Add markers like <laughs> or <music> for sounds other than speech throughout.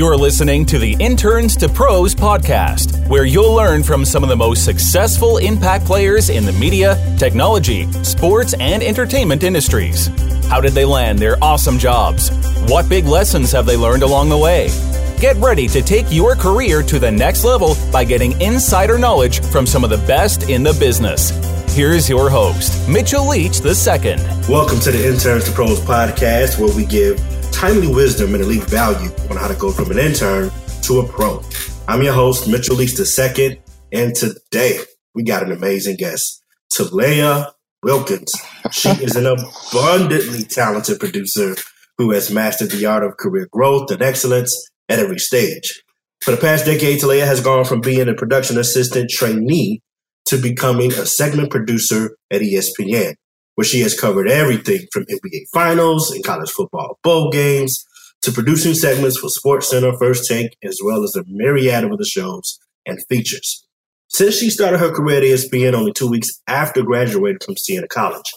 You're listening to the Interns to Pros podcast, where you'll learn from some of the most successful impact players in the media, technology, sports, and entertainment industries. How did they land their awesome jobs? What big lessons have they learned along the way? Get ready to take your career to the next level by getting insider knowledge from some of the best in the business. Here's your host, Mitchell Leach II. Welcome to the Interns to Pros podcast, where we give timely wisdom and elite value on how to go from an intern to a pro. I'm your host, Mitchell Leach II, and today we got an amazing guest, Talaya Wilkins. She <laughs> is an abundantly talented producer who has mastered the art of career growth and excellence at every stage. For the past decade, Talaya has gone from being a production assistant trainee to becoming a segment producer at ESPN where she has covered everything from NBA finals and college football bowl games to producing segments for SportsCenter, First Take, as well as a myriad of other shows and features. Since she started her career at ESPN only two weeks after graduating from Siena College,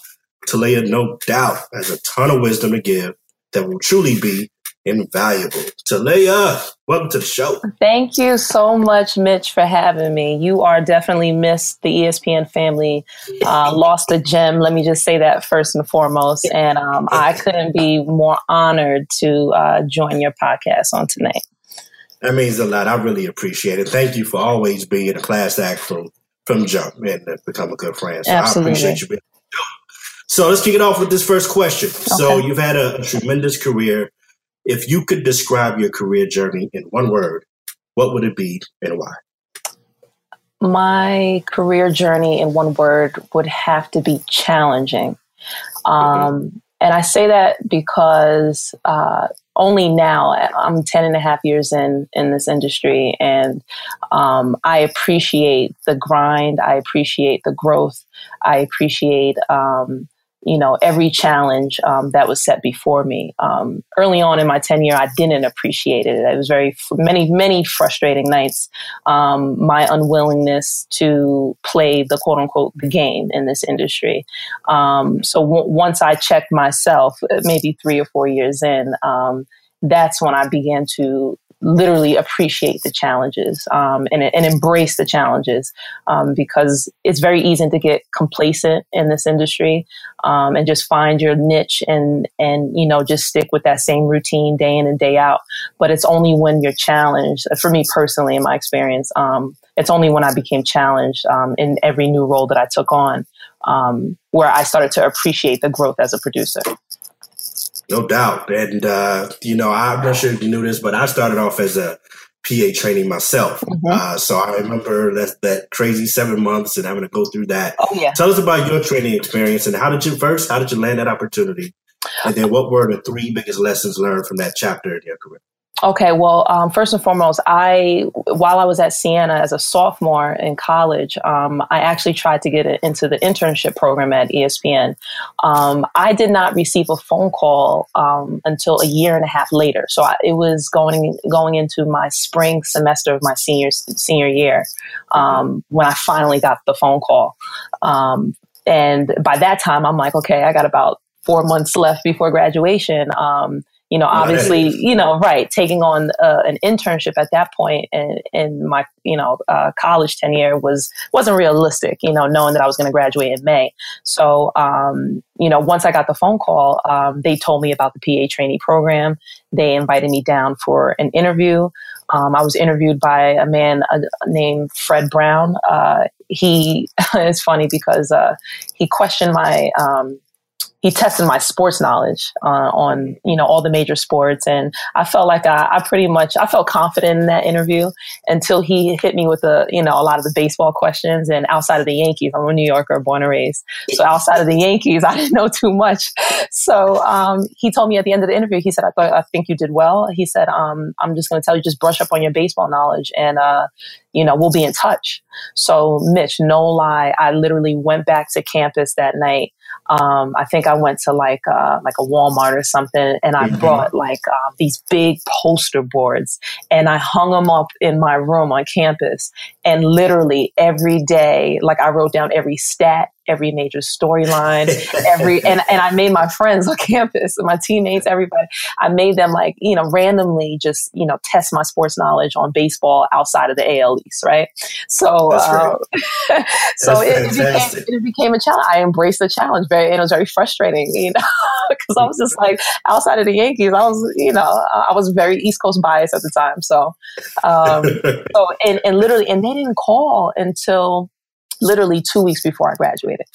Talaya no doubt has a ton of wisdom to give that will truly be invaluable. Talaya, welcome to the show. Thank you so much, Mitch, for having me. You are definitely missed the ESPN family. Uh, <laughs> lost a gem. Let me just say that first and foremost. And um, I couldn't be more honored to uh, join your podcast on tonight. That means a lot. I really appreciate it. Thank you for always being a class act from from jump and become a good friend. So Absolutely. I appreciate you being. So let's kick it off with this first question. Okay. So you've had a, a tremendous career if you could describe your career journey in one word, what would it be and why? My career journey in one word would have to be challenging. Um, mm-hmm. And I say that because uh, only now, I'm 10 and a half years in, in this industry, and um, I appreciate the grind. I appreciate the growth. I appreciate um, you know every challenge um, that was set before me. Um, early on in my tenure, I didn't appreciate it. It was very many many frustrating nights. Um, my unwillingness to play the quote unquote the game in this industry. Um, so w- once I checked myself, maybe three or four years in, um, that's when I began to literally appreciate the challenges um, and, and, embrace the challenges um, because it's very easy to get complacent in this industry um, and just find your niche and and you know just stick with that same routine day in and day out. But it's only when you're challenged for me personally in my experience um, it's only when i became challenged um, in every new role that i took on um, where i started to appreciate the growth as a producer no doubt. And, uh, you know, I'm not sure if you knew this, but I started off as a PA training myself. Mm-hmm. Uh, so I remember that, that crazy seven months and having to go through that. Oh, yeah. Tell us about your training experience and how did you first, how did you land that opportunity? And then what were the three biggest lessons learned from that chapter in your career? Okay, well, um, first and foremost, I while I was at Siena as a sophomore in college, um, I actually tried to get into the internship program at ESPN. Um, I did not receive a phone call um, until a year and a half later, so I, it was going going into my spring semester of my senior senior year um, when I finally got the phone call. Um, and by that time, I'm like, okay, I got about four months left before graduation. Um, you know, obviously, you know, right, taking on uh, an internship at that point in, in my, you know, uh, college tenure was wasn't realistic. You know, knowing that I was going to graduate in May. So, um, you know, once I got the phone call, um, they told me about the PA trainee program. They invited me down for an interview. Um, I was interviewed by a man uh, named Fred Brown. Uh, he <laughs> it's funny because uh, he questioned my um, he tested my sports knowledge uh, on you know all the major sports. And i felt like I, I, pretty much i felt confident in that interview until he hit me with a you know a lot of the baseball questions and outside of the yankees. I'm a new yorker born and raised. So outside of the yankees <laughs> i didn't know too much. So um, he told me at the end of the interview he said i thought i think you did well. He said um, i'm just going to tell you just brush up on your baseball knowledge and uh, you know we'll be in touch. So mitch no lie i literally went back to campus that night um, I think I went to like uh, like a Walmart or something, and I mm-hmm. brought like uh, these big poster boards, and I hung them up in my room on campus. And literally every day, like I wrote down every stat, every major storyline, <laughs> every and, and I made my friends <laughs> on campus, my teammates, everybody. I made them like, you know, randomly just, you know, test my sports knowledge on baseball outside of the AL East, right? So uh, <laughs> so it, it, became, it became a challenge. I embraced the challenge very and it was very frustrating, you know, because I was just like outside of the Yankees, I was, you know, I was very East Coast biased at the time. So um so and, and literally and they didn't call until literally two weeks before I graduated.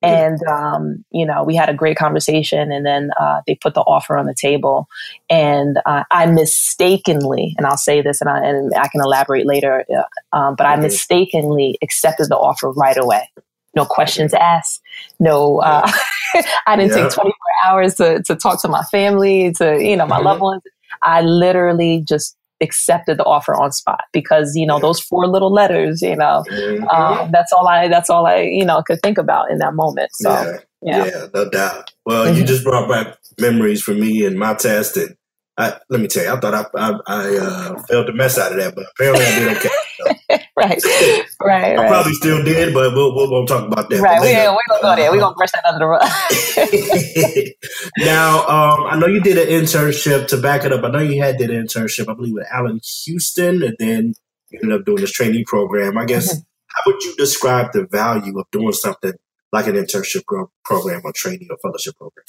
And, um, you know, we had a great conversation and then uh, they put the offer on the table. And uh, I mistakenly, and I'll say this and I, and I can elaborate later, uh, um, but I mistakenly accepted the offer right away. No questions asked. No, uh, <laughs> I didn't yeah. take 24 hours to, to talk to my family, to, you know, my mm-hmm. loved ones. I literally just accepted the offer on spot because you know those four little letters you know mm-hmm. um, that's all i that's all i you know could think about in that moment so yeah, yeah. yeah no doubt well mm-hmm. you just brought back memories for me and my test and I, let me tell you, I thought I I, I uh, failed the mess out of that, but apparently I did okay. So. right, <laughs> right. I probably still did, but we'll we'll, we'll talk about that. Right, we, we're gonna go there. We're gonna brush that under the rug. <laughs> now, um, I know you did an internship. To back it up, I know you had did an internship. I believe with Allan Houston, and then you ended up doing this trainee program. I guess mm-hmm. how would you describe the value of doing something like an internship program or training or fellowship program?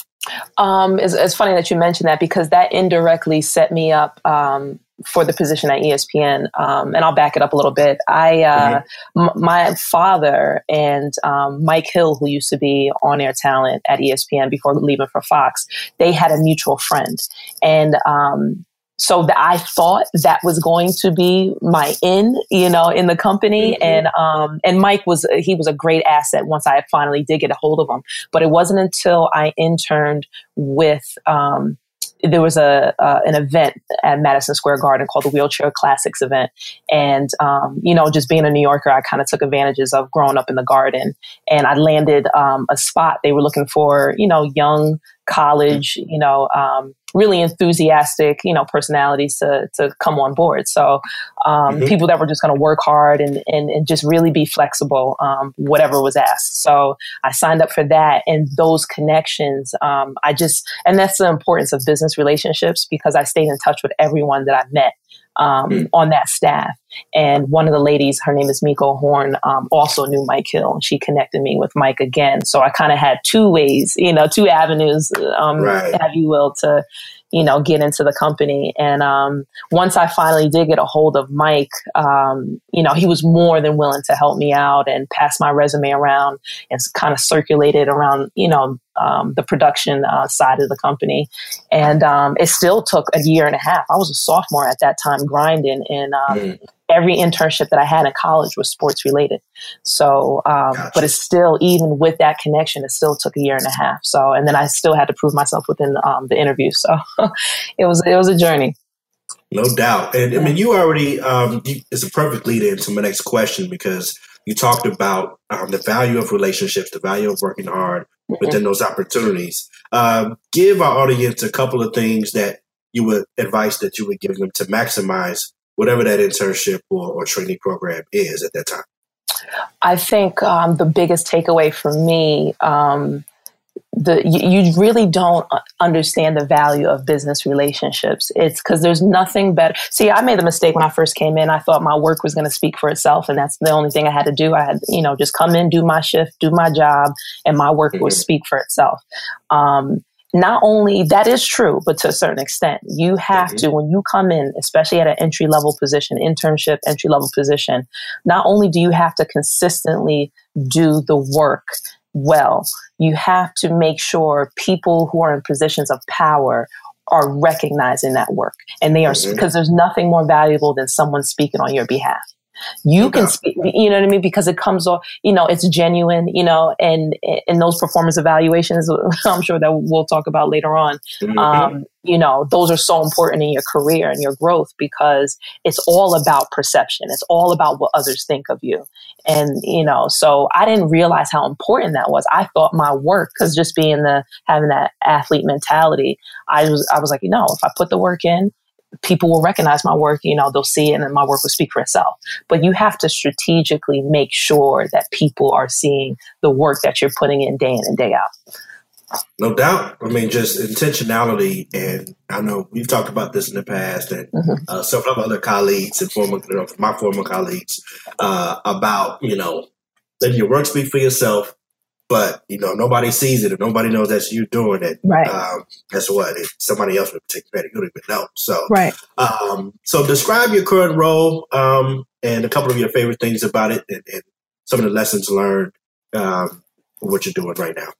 Um, it's, it's, funny that you mentioned that because that indirectly set me up um, for the position at ESPN. Um, and I'll back it up a little bit. I, uh, mm-hmm. m- my father and um, Mike Hill, who used to be on air talent at ESPN before leaving for Fox, they had a mutual friend, and um, so that I thought that was going to be my in, you know, in the company. Mm-hmm. And um, and Mike was he was a great asset once I finally did get a hold of him. But it wasn't until I interned with um, there was a uh, an event at Madison Square Garden called the Wheelchair Classics event, and um, you know, just being a New Yorker, I kind of took advantages of growing up in the Garden, and I landed um, a spot. They were looking for you know young college, you know, um, really enthusiastic, you know, personalities to, to come on board. So, um, mm-hmm. people that were just going to work hard and, and, and, just really be flexible, um, whatever was asked. So I signed up for that and those connections, um, I just, and that's the importance of business relationships because I stayed in touch with everyone that I met um, mm. on that staff. And one of the ladies, her name is Miko Horn, um, also knew Mike Hill, and she connected me with Mike again. So I kind of had two ways, you know, two avenues, um, right. have you will, to you know, get into the company. And um, once I finally did get a hold of Mike, um, you know, he was more than willing to help me out and pass my resume around and kind of circulate it around, you know, um, the production uh, side of the company. And um, it still took a year and a half. I was a sophomore at that time grinding and mm every internship that I had in college was sports related. So, um, gotcha. but it's still, even with that connection, it still took a year and a half. So, and then I still had to prove myself within um, the interview. So <laughs> it was, it was a journey. No doubt. And I mean, you already, um, you, it's a perfect lead into my next question because you talked about um, the value of relationships, the value of working hard. Within those opportunities. Um, give our audience a couple of things that you would advice that you would give them to maximize whatever that internship or, or training program is at that time? I think um, the biggest takeaway for me, um, the you, you, really don't understand the value of business relationships. It's because there's nothing better. See, I made the mistake when I first came in. I thought my work was going to speak for itself, and that's the only thing I had to do. I had, you know, just come in, do my shift, do my job, and my work mm-hmm. would speak for itself. Um, not only that is true, but to a certain extent, you have mm-hmm. to, when you come in, especially at an entry level position, internship, entry level position, not only do you have to consistently do the work well, you have to make sure people who are in positions of power are recognizing that work. And they are, because mm-hmm. there's nothing more valuable than someone speaking on your behalf you can speak, you know what I mean? Because it comes off, you know, it's genuine, you know, and, and those performance evaluations, <laughs> I'm sure that we'll talk about later on. Mm-hmm. Um, you know, those are so important in your career and your growth because it's all about perception. It's all about what others think of you. And, you know, so I didn't realize how important that was. I thought my work, cause just being the, having that athlete mentality, I was, I was like, you know, if I put the work in, people will recognize my work. You know, they'll see it, and then my work will speak for itself. But you have to strategically make sure that people are seeing the work that you're putting in day in and day out. No doubt. I mean, just intentionality, and I know we've talked about this in the past, and mm-hmm. uh, of other colleagues and former, you know, my former colleagues uh, about you know letting your work speak for yourself, but you know nobody sees it and nobody knows that's you doing it. Right. Um, guess what? If somebody else would take credit, you don't even know. So right. Um, so describe your current role um, and a couple of your favorite things about it, and, and some of the lessons learned. Um, what you're doing right now.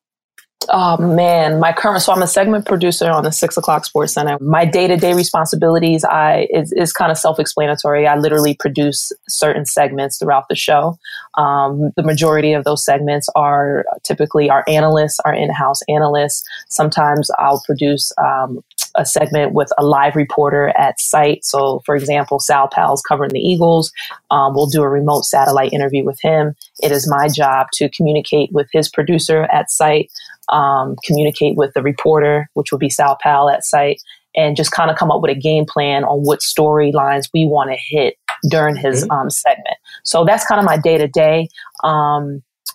Oh man, my current so I'm a segment producer on the six o'clock Sports Center. My day to day responsibilities I is, is kind of self explanatory. I literally produce certain segments throughout the show. Um, the majority of those segments are typically our analysts, our in house analysts. Sometimes I'll produce um, a segment with a live reporter at site. So, for example, Sal Pal's covering the Eagles. Um, we'll do a remote satellite interview with him. It is my job to communicate with his producer at site um, communicate with the reporter, which would be Sal Pal at site, and just kind of come up with a game plan on what storylines we want to hit during his um, segment. So that's kind of my day to day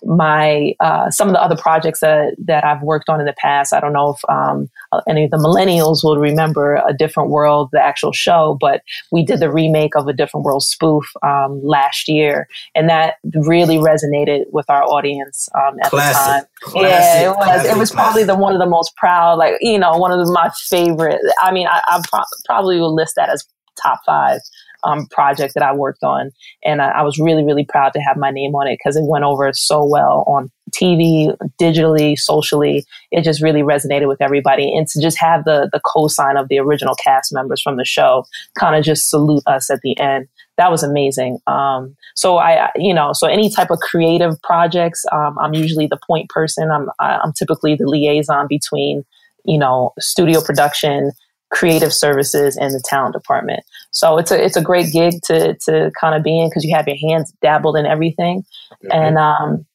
my uh, some of the other projects that that I've worked on in the past. I don't know if um, any of the millennials will remember a different world, the actual show, but we did the remake of a different world spoof um, last year, and that really resonated with our audience um, at classic. the time. Classic. Yeah, it was. Classic. It was probably the one of the most proud, like you know, one of the, my favorite. I mean, I, I pro- probably will list that as top five um, project that I worked on. And I, I, was really, really proud to have my name on it because it went over so well on TV, digitally, socially. It just really resonated with everybody. And to just have the, the co-sign of the original cast members from the show kind of just salute us at the end. That was amazing. Um, so I, you know, so any type of creative projects, um, I'm usually the point person. I'm, I'm typically the liaison between, you know, studio production, creative services and the talent department. So it's a it's a great gig to to kind of be in because you have your hands dabbled in everything, mm-hmm. and um,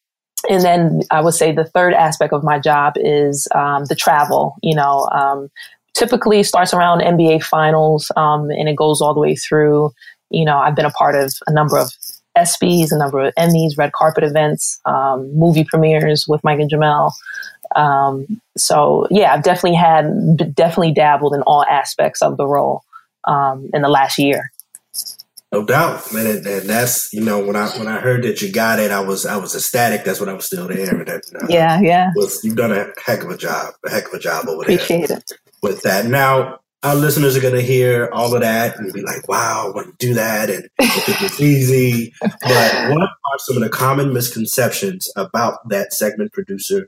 and then I would say the third aspect of my job is um, the travel. You know, um, typically starts around NBA finals, um, and it goes all the way through. You know, I've been a part of a number of ESPYS, a number of Emmys, red carpet events, um, movie premieres with Mike and Jemele. Um, so yeah, I've definitely had definitely dabbled in all aspects of the role um, in the last year. No doubt, man, and, and, that's you know when I when I heard that you got it, I was I was ecstatic. That's when I was still there. And that, uh, yeah, yeah. Was, you've done a heck of a job, a heck of a job over there. Appreciate it. With that, now our listeners are going to hear all of that and be like, "Wow, I want to do that," and <laughs> think it's easy. But what are some of the common misconceptions about that segment producer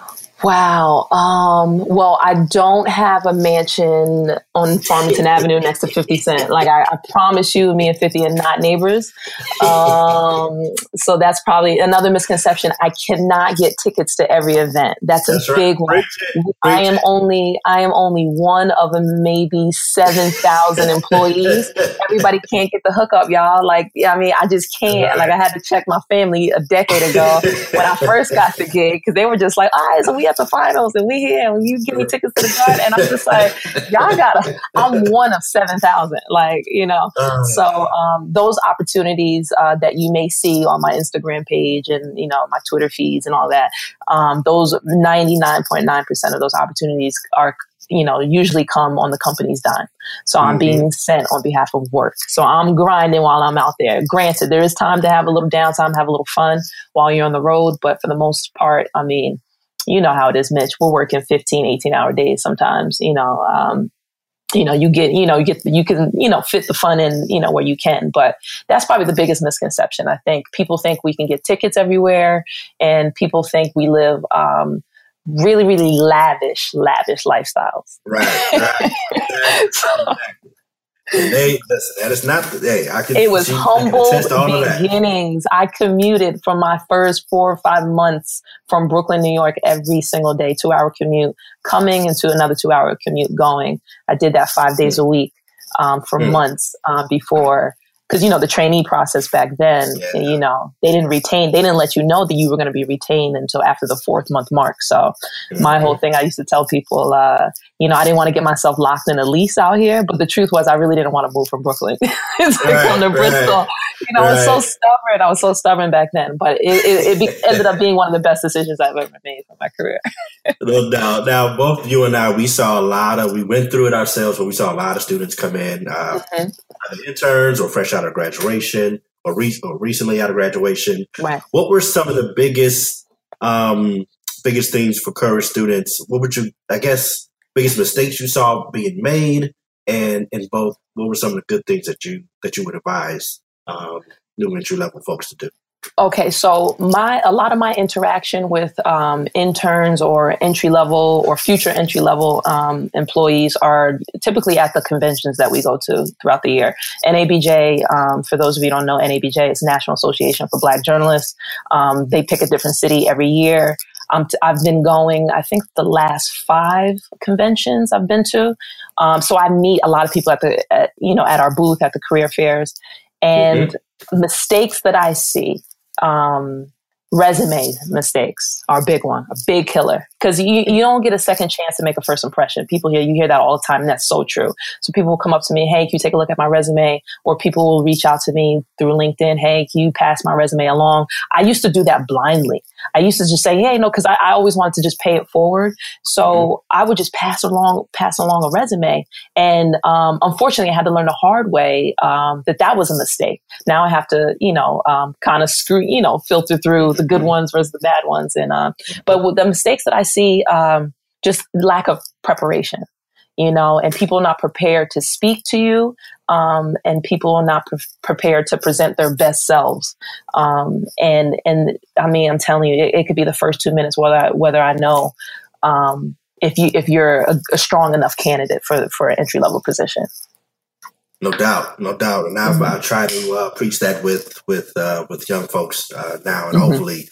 Wow. Um, well, I don't have a mansion on Farmington Avenue next to 50 Cent. Like, I, I, promise you, me and 50 are not neighbors. Um, so that's probably another misconception. I cannot get tickets to every event. That's a that's big right. one. I am only, I am only one of maybe 7,000 employees. Everybody can't get the hookup, y'all. Like, I mean, I just can't. Like, I had to check my family a decade ago when I first got the gig because they were just like, all right, so we at the finals and we here and you give me tickets to the garden. And I'm just like, <laughs> y'all gotta, I'm one of 7,000. Like, you know, oh, so um, those opportunities uh, that you may see on my Instagram page and, you know, my Twitter feeds and all that, um, those 99.9% of those opportunities are you know, usually come on the company's dime. So mm-hmm. I'm being sent on behalf of work. So I'm grinding while I'm out there. Granted, there is time to have a little downtime, have a little fun while you're on the road. But for the most part, I mean, you know how it is, Mitch. We're working 15, 18 hour days sometimes, you know, um, you know, you get, you know, you get, you can, you know, fit the fun in, you know, where you can. But that's probably the biggest misconception. I think people think we can get tickets everywhere and people think we live, um, really, really lavish, lavish lifestyles. Right. right. <laughs> so, they listen, that is not hey, I can It was see, humble beginnings. I commuted from my first four or five months from Brooklyn, New York every single day, two hour commute, coming into another two hour commute going. I did that five days mm. a week um, for mm. months uh, before because you know the trainee process back then, yeah. you know, they didn't retain, they didn't let you know that you were going to be retained until after the fourth month mark. So mm-hmm. my whole thing, I used to tell people, uh, you know, I didn't want to get myself locked in a lease out here, but the truth was, I really didn't want to move from Brooklyn <laughs> right, from the right, Bristol. You know, right. I was so stubborn. I was so stubborn back then, but it, it, it be, <laughs> ended up being one of the best decisions I've ever made for my career. <laughs> no doubt. Now, both you and I, we saw a lot of, we went through it ourselves, but we saw a lot of students come in, uh, mm-hmm. Interns or fresh out of graduation or, re- or recently out of graduation. Right. What were some of the biggest, um, biggest things for current students? What would you, I guess, biggest mistakes you saw being made, and in both, what were some of the good things that you that you would advise um, new entry level folks to do? Okay, so my a lot of my interaction with um, interns or entry level or future entry level um, employees are typically at the conventions that we go to throughout the year. NABJ, um, for those of you who don't know, NABJ is National Association for Black Journalists. Um, they pick a different city every year. Um, t- I've been going, I think, the last five conventions I've been to. Um, so I meet a lot of people at the, at, you know, at our booth at the career fairs, and mm-hmm. mistakes that I see um, resume mistakes are a big one, a big killer. Because you, you don't get a second chance to make a first impression. People hear you hear that all the time, and that's so true. So people will come up to me, hey, can you take a look at my resume? Or people will reach out to me through LinkedIn, hey, can you pass my resume along? I used to do that blindly. I used to just say, hey, no, because I, I, always wanted to just pay it forward. So mm-hmm. I would just pass along pass along a resume. And um, unfortunately, I had to learn the hard way um, that that was a mistake. Now I have to, you know, um, kind of screw, you know, filter through the good mm-hmm. ones versus the bad ones. And uh, but the mistakes that I see, um, just lack of preparation you know, and people not prepared to speak to you, um, and people not pre- prepared to present their best selves. Um, and and I mean, I'm telling you, it, it, could be the first two minutes whether I, whether I know um, if you if you're a, a, strong enough candidate for for an entry level position. No doubt, no doubt, and I've mm-hmm. I try to uh, preach that with with uh, with young folks uh, now, and mm-hmm. hopefully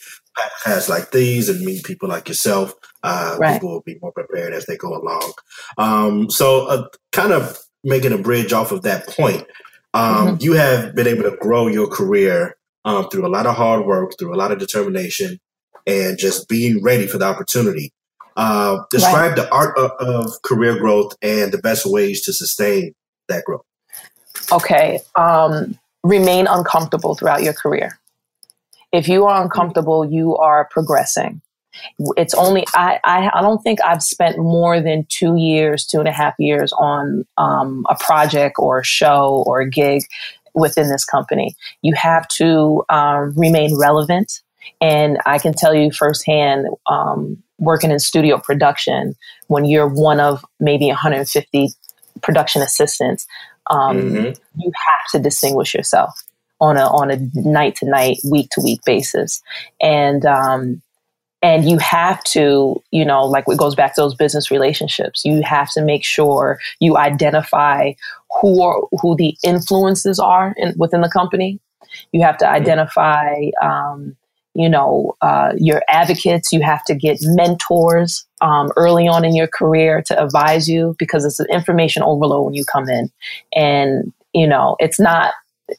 has like these and meet people like yourself. Uh, right. People will be more prepared as they go along. Um, so, uh, kind of making a bridge off of that point, um, mm-hmm. you have been able to grow your career um, through a lot of hard work, through a lot of determination, and just being ready for the opportunity. Uh, describe right. the art of, of, career growth and the best ways to sustain that growth. Okay. Um, remain uncomfortable throughout your career. If you are uncomfortable, you are progressing. It's only I, I, I don't think I've spent more than two years, two and a half years on um, a project or a show or a gig within this company. You have to um, remain relevant, and I can tell you firsthand, um, working in studio production, when you're one of maybe 150 production assistants, um, mm-hmm. you have to distinguish yourself on a on a night to night, week to week basis, and um, and you have to, you know, like it goes back to those business relationships. You have to make sure you identify who are who the influences are in, within the company. You have to mm-hmm. identify, um, you know, uh, your advocates. You have to get mentors um, early on in your career to advise you because it's an information overload when you come in, and you know, it's not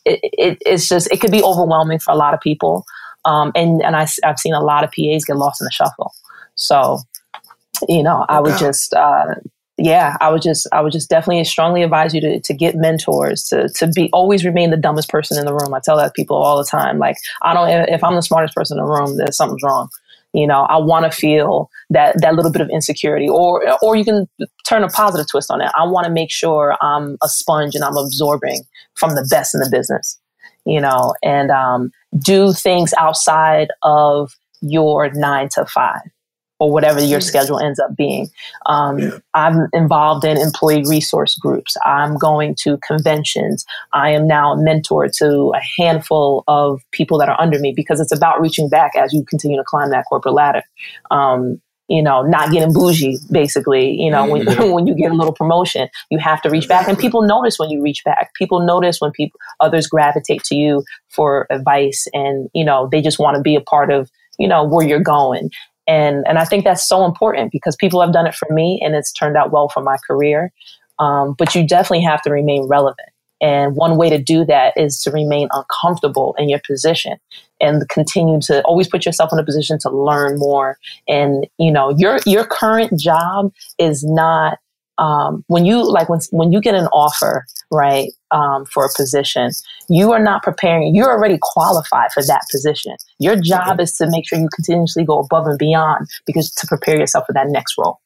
it, it, it's just it could be overwhelming for a lot of people. Um, and and I, have seen a lot of PAs get lost in the shuffle. So, you know, I would just, uh, yeah, I would just, I would just definitely strongly advise you to, to get mentors, to, to be always remain the dumbest person in the room. I tell that people all the time. Like, I don't, if I'm the smartest person in the room, then something's wrong. You know, I want to feel that that little bit of insecurity, or or you can turn a positive twist on it. I want to make sure I'm a sponge and I'm absorbing from the best in the business. You know, and um, do things outside of your nine to five or whatever your schedule ends up being. Um, yeah. I'm involved in employee resource groups. I'm going to conventions. I am now a mentor to a handful of people that are under me because it's about reaching back as you continue to climb that corporate ladder. Um, you know, not getting bougie, basically. You know, when, <laughs> when you get a little promotion, you have to reach back. And people notice when you reach back. People notice when people, others gravitate to you for advice and, you know, they just want to be a part of, you know, where you're going. And, and I think that's so important because people have done it for me and it's turned out well for my career. Um, but you definitely have to remain relevant. And one way to do that is to remain uncomfortable in your position and continue to always put yourself in a position to learn more. And, you know, your, your current job is not, um, when you like when when you get an offer right um, for a position you are not preparing you're already qualified for that position your job mm-hmm. is to make sure you continuously go above and beyond because to prepare yourself for that next role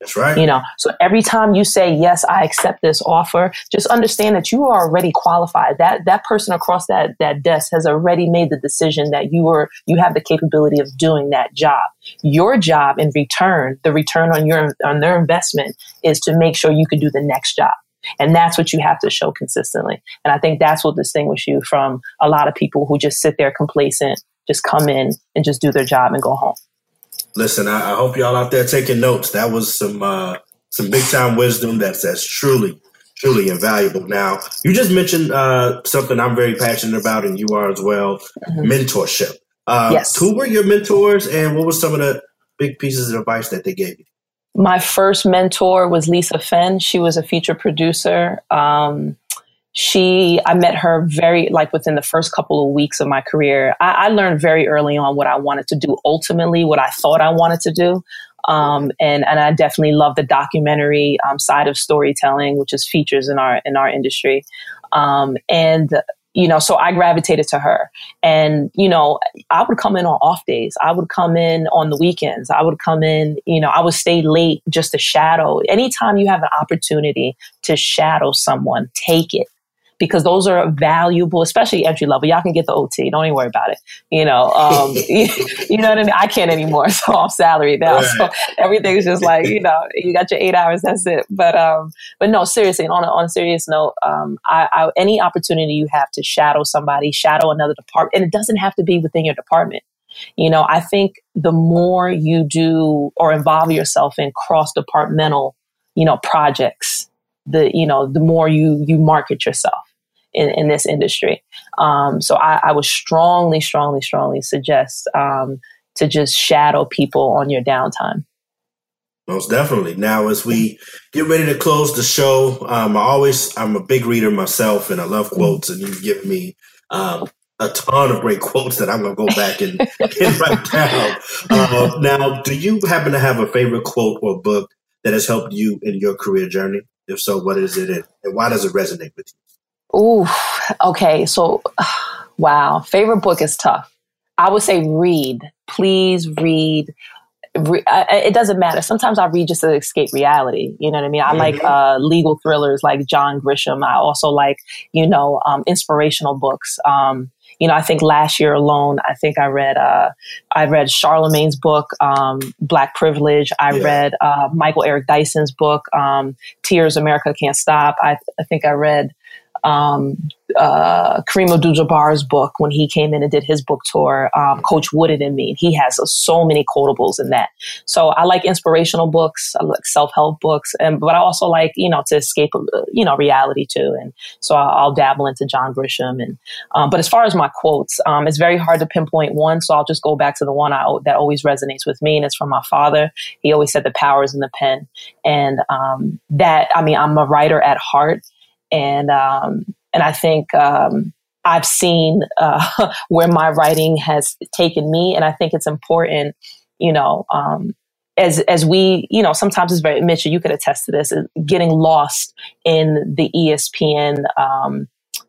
that's right. You know, so every time you say, yes, I accept this offer, just understand that you are already qualified. That, that person across that, that desk has already made the decision that you are, you have the capability of doing that job. Your job in return, the return on your, on their investment is to make sure you can do the next job. And that's what you have to show consistently. And I think that's what distinguishes you from a lot of people who just sit there complacent, just come in and just do their job and go home. Listen, I, I, hope y'all out there taking notes. That was some uh, some big time wisdom that's that's truly truly invaluable. Now, you just mentioned uh, something I'm very passionate about, and you are as well. Mm-hmm. Mentorship. Uh, yes. Who were your mentors, and what were some of the big pieces of advice that they gave you? My first mentor was Lisa Fenn. She was a feature producer. Um, she i met her very like within the first couple of weeks of my career. I, I, learned very early on what i wanted to do ultimately what i thought i wanted to do. Um, and and i definitely love the documentary um, side of storytelling which is features in our in our industry. Um, and you know so i gravitated to her. And you know i would come in on off days. I would come in on the weekends. I would come in you know i would stay late just to shadow. Anytime you have an opportunity to shadow someone take it because those are valuable, especially entry level. Y'all can get the OT. Don't even worry about it. You know, um, <laughs> you, know what I mean? I can't anymore. <laughs> So I'm salary now. Right. So everything's just like, you know, you got your eight hours. That's it. But, um, but no, seriously, on a, on a serious note, um, I, I, any opportunity you have to shadow somebody, shadow another department, and it doesn't have to be within your department. You know, I think the more you do or involve yourself in cross departmental, you know, projects, the, you know, the more you, you market yourself in, in this industry. Um, so I, I, would strongly, strongly, strongly suggest um, to just shadow people on your downtime. Most definitely. Now, as we get ready to close the show, um, I always I'm a big reader myself, and I love quotes, and you've given me um, a ton of great quotes that I'm going to go back and, <laughs> and write down. Uh, now, do you happen to have a favorite quote or book that has helped you in your career journey? If so, what is it, and why does it resonate with you? Ooh, okay. So, <sighs> wow. Favorite book is tough. I would say read. Please read. Re- I, it doesn't matter. Sometimes I read just to escape reality. You know what I mean? I mm-hmm. like uh, legal thrillers like John Grisham. I also like, you know, um, inspirational books. Um, you know, I think last year alone, I think I read, uh, I read Charlemagne's book, um, Black Privilege. I yeah. read uh, Michael Eric Dyson's book, um, Tears America Can't Stop. I, I think I read um, uh, Kareem Abdul-Jabbar's book when he came in and did his book tour, um, Coach Wooden and Me. He has uh, so many quotables in that. So I like inspirational books, I like self-help books, and but I also like you know to escape uh, you know reality too. And so I'll, I'll dabble into John Grisham. And um, but as far as my quotes, um, it's very hard to pinpoint one. So I'll just go back to the one I, that always resonates with me, and it's from my father. He always said the power is in the pen, and um, that I mean I'm a writer at heart and um, and I think um, I've seen uh, <laughs> where my writing has taken me, and I think it's important, you know. Um, as, as we, you know, sometimes it's very, Mitchell, you could attest to this, getting lost in the ESPN, um,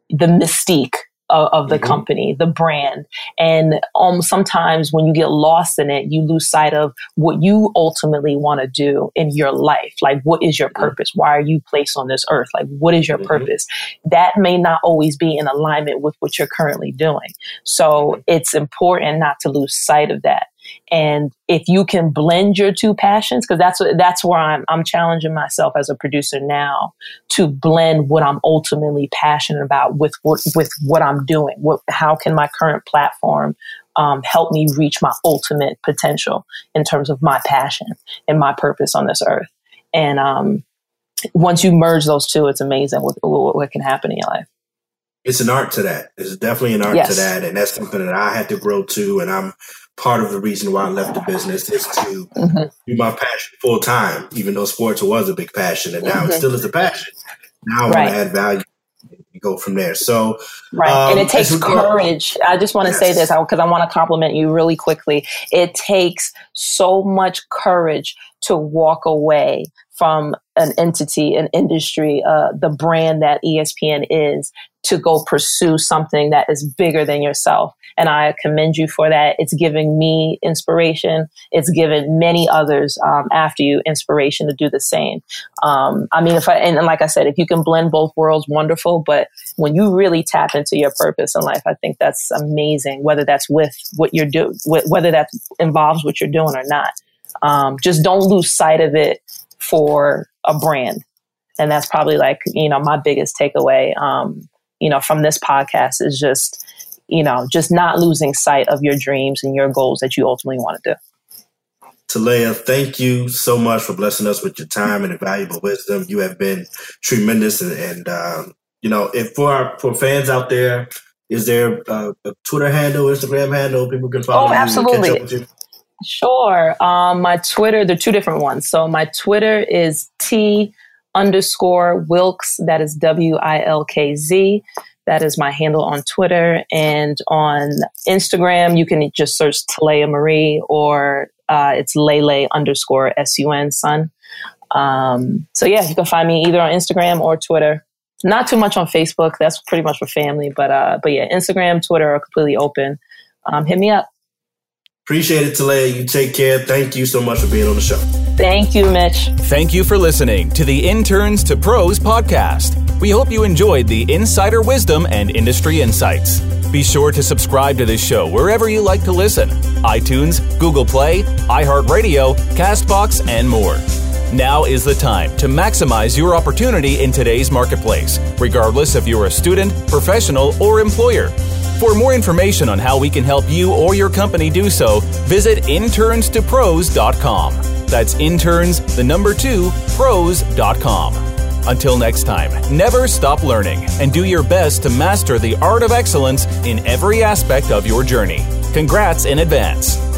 the mystique of, of the mm-hmm. company, the brand. And um, sometimes when you get lost in it, you lose sight of what you ultimately want to do in your life. Like, what is your mm-hmm. purpose? Why are you placed on this earth? Like, what is your mm-hmm. purpose? That may not always be in alignment with what you're currently doing. So mm-hmm. it's important not to lose sight of that. And if you can blend your two passions, because that's what, that's where I'm I'm challenging myself as a producer now to blend what I'm ultimately passionate about with what with what I'm doing. What how can my current platform um, help me reach my ultimate potential in terms of my passion and my purpose on this earth? And um, once you merge those two, it's amazing what, what, what can happen in your life it's an art to that. It's definitely an art yes. to that, and that's something that I had to grow to. And I'm part of the reason why I left the business is to mm-hmm. do my passion full time, even though sports was a big passion and now mm-hmm. it still is a passion. Now I right. want to add value go from there. So, right, um, and it takes courage. I just want to yes. say this because I want to compliment you really quickly. It takes so much courage to walk away from an entity, an industry, uh, the brand that ESPN is, to go pursue something that is bigger than yourself. And I commend you for that. It's giving me inspiration. It's given many others um, after you inspiration to do the same. Um, I mean, if I, and like I said, if you can blend both worlds, wonderful. But when you really tap into your purpose in life, I think that's amazing, whether that's with what you're doing, whether that involves what you're doing or not. Um, just don't lose sight of it for a brand. And that's probably like, you know, my biggest takeaway, um, you know, from this podcast is just, you know, just not losing sight of your dreams and your goals that you ultimately want to do. Talaya, thank you so much for blessing us with your time and valuable wisdom. You have been tremendous, and, and um, you know, if for our for fans out there, is there a, a Twitter handle, Instagram handle people can follow? Oh, absolutely. Sure. Um, my Twitter, there are two different ones. So my Twitter is T underscore Wilkes. That is W I L K Z. That is my handle on Twitter. And on Instagram, you can just search Talaya Marie or uh, it's Lele underscore S U N Sun. Um, so yeah, you can find me either on Instagram or Twitter. Not too much on Facebook. That's pretty much for family. But uh, but yeah, Instagram, Twitter are completely open. Um, hit me up. Appreciate it, Talaya. You take care. Thank you so much for being on the show. Thank you, Mitch. Thank you for listening to the Interns to Pros podcast. We hope you enjoyed the insider wisdom and industry insights. Be sure to subscribe to this show wherever you like to listen iTunes, Google Play, iHeartRadio, Castbox, and more. Now is the time to maximize your opportunity in today's marketplace, regardless if you're a student, professional, or employer. For more information on how we can help you or your company do so, visit internstopros.com. That's interns, the number two, pros.com. Until next time, never stop learning and do your best to master the art of excellence in every aspect of your journey. Congrats in advance.